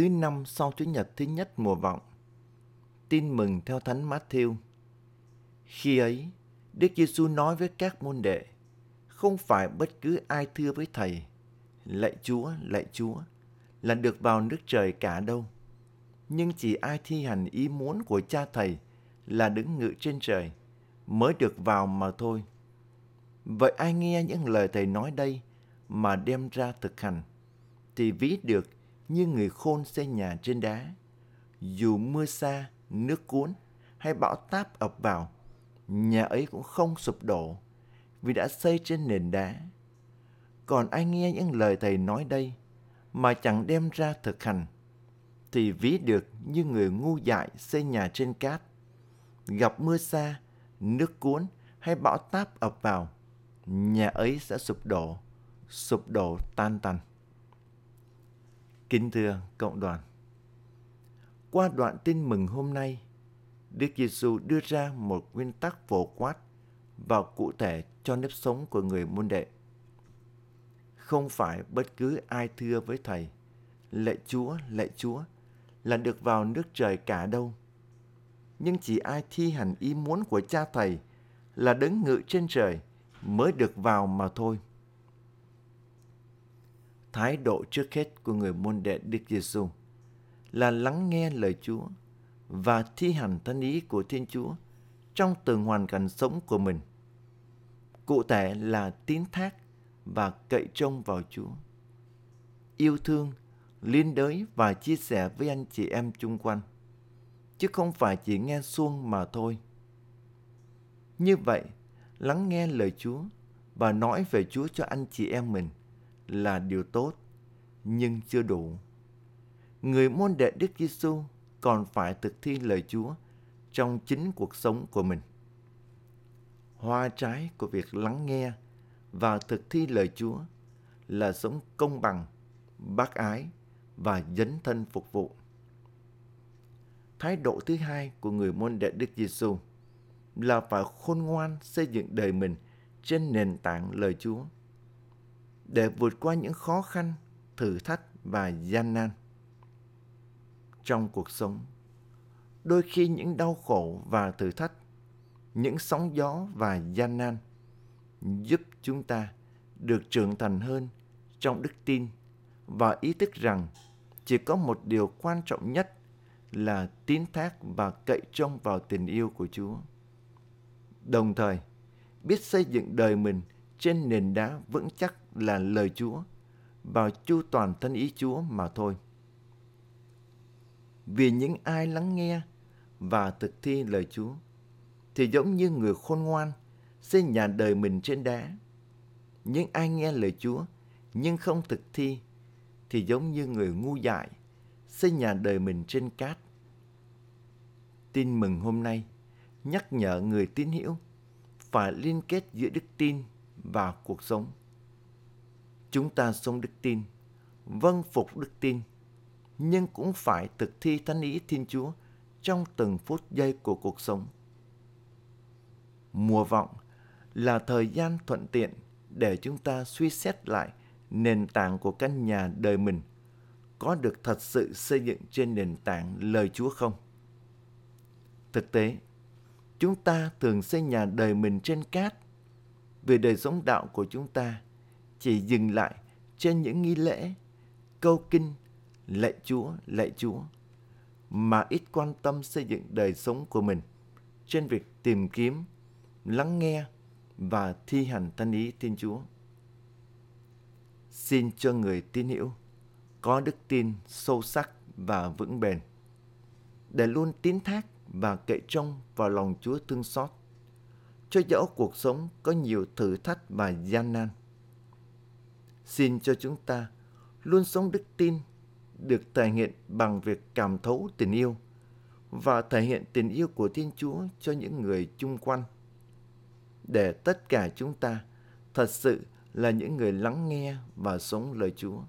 thứ năm sau Chủ nhật thứ nhất mùa vọng. Tin mừng theo Thánh Matthew. Khi ấy, Đức Giêsu nói với các môn đệ, không phải bất cứ ai thưa với thầy, lạy Chúa, lạy Chúa, là được vào nước trời cả đâu. Nhưng chỉ ai thi hành ý muốn của cha thầy là đứng ngự trên trời, mới được vào mà thôi. Vậy ai nghe những lời thầy nói đây mà đem ra thực hành, thì ví được như người khôn xây nhà trên đá. Dù mưa xa, nước cuốn hay bão táp ập vào, nhà ấy cũng không sụp đổ vì đã xây trên nền đá. Còn ai nghe những lời thầy nói đây mà chẳng đem ra thực hành, thì ví được như người ngu dại xây nhà trên cát. Gặp mưa xa, nước cuốn hay bão táp ập vào, nhà ấy sẽ sụp đổ, sụp đổ tan tành. Kính thưa cộng đoàn, qua đoạn tin mừng hôm nay, Đức Giêsu đưa ra một nguyên tắc phổ quát và cụ thể cho nếp sống của người môn đệ. Không phải bất cứ ai thưa với Thầy, lạy Chúa, lạy Chúa, là được vào nước trời cả đâu. Nhưng chỉ ai thi hành ý muốn của cha Thầy là đứng ngự trên trời mới được vào mà thôi thái độ trước hết của người môn đệ Đức Giêsu là lắng nghe lời Chúa và thi hành thân ý của Thiên Chúa trong từng hoàn cảnh sống của mình. Cụ thể là tín thác và cậy trông vào Chúa. Yêu thương, liên đới và chia sẻ với anh chị em chung quanh, chứ không phải chỉ nghe suông mà thôi. Như vậy, lắng nghe lời Chúa và nói về Chúa cho anh chị em mình là điều tốt, nhưng chưa đủ. Người môn đệ Đức Giêsu còn phải thực thi lời Chúa trong chính cuộc sống của mình. Hoa trái của việc lắng nghe và thực thi lời Chúa là sống công bằng, bác ái và dấn thân phục vụ. Thái độ thứ hai của người môn đệ Đức Giêsu là phải khôn ngoan xây dựng đời mình trên nền tảng lời Chúa để vượt qua những khó khăn, thử thách và gian nan. Trong cuộc sống, đôi khi những đau khổ và thử thách, những sóng gió và gian nan giúp chúng ta được trưởng thành hơn trong đức tin và ý thức rằng chỉ có một điều quan trọng nhất là tín thác và cậy trông vào tình yêu của Chúa. Đồng thời, biết xây dựng đời mình trên nền đá vững chắc là lời Chúa và chu toàn thân ý Chúa mà thôi. Vì những ai lắng nghe và thực thi lời Chúa, thì giống như người khôn ngoan xây nhà đời mình trên đá. Nhưng ai nghe lời Chúa nhưng không thực thi, thì giống như người ngu dại xây nhà đời mình trên cát. Tin mừng hôm nay, nhắc nhở người tín hữu phải liên kết giữa đức tin và cuộc sống. Chúng ta sống đức tin, vâng phục đức tin, nhưng cũng phải thực thi thánh ý Thiên Chúa trong từng phút giây của cuộc sống. Mùa vọng là thời gian thuận tiện để chúng ta suy xét lại nền tảng của căn nhà đời mình có được thật sự xây dựng trên nền tảng lời Chúa không? Thực tế, chúng ta thường xây nhà đời mình trên cát vì đời sống đạo của chúng ta chỉ dừng lại trên những nghi lễ, câu kinh, lạy Chúa, lạy Chúa, mà ít quan tâm xây dựng đời sống của mình trên việc tìm kiếm, lắng nghe và thi hành thân ý Thiên Chúa. Xin cho người tin hữu có đức tin sâu sắc và vững bền, để luôn tín thác và cậy trông vào lòng Chúa thương xót cho dẫu cuộc sống có nhiều thử thách và gian nan. Xin cho chúng ta luôn sống đức tin được thể hiện bằng việc cảm thấu tình yêu và thể hiện tình yêu của Thiên Chúa cho những người chung quanh. Để tất cả chúng ta thật sự là những người lắng nghe và sống lời Chúa,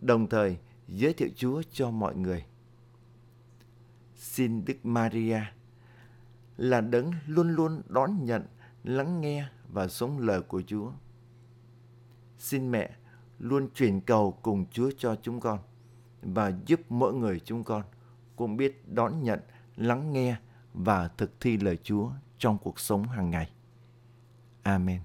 đồng thời giới thiệu Chúa cho mọi người. Xin Đức Maria là đấng luôn luôn đón nhận, lắng nghe và sống lời của Chúa. Xin mẹ luôn truyền cầu cùng Chúa cho chúng con và giúp mỗi người chúng con cũng biết đón nhận, lắng nghe và thực thi lời Chúa trong cuộc sống hàng ngày. Amen.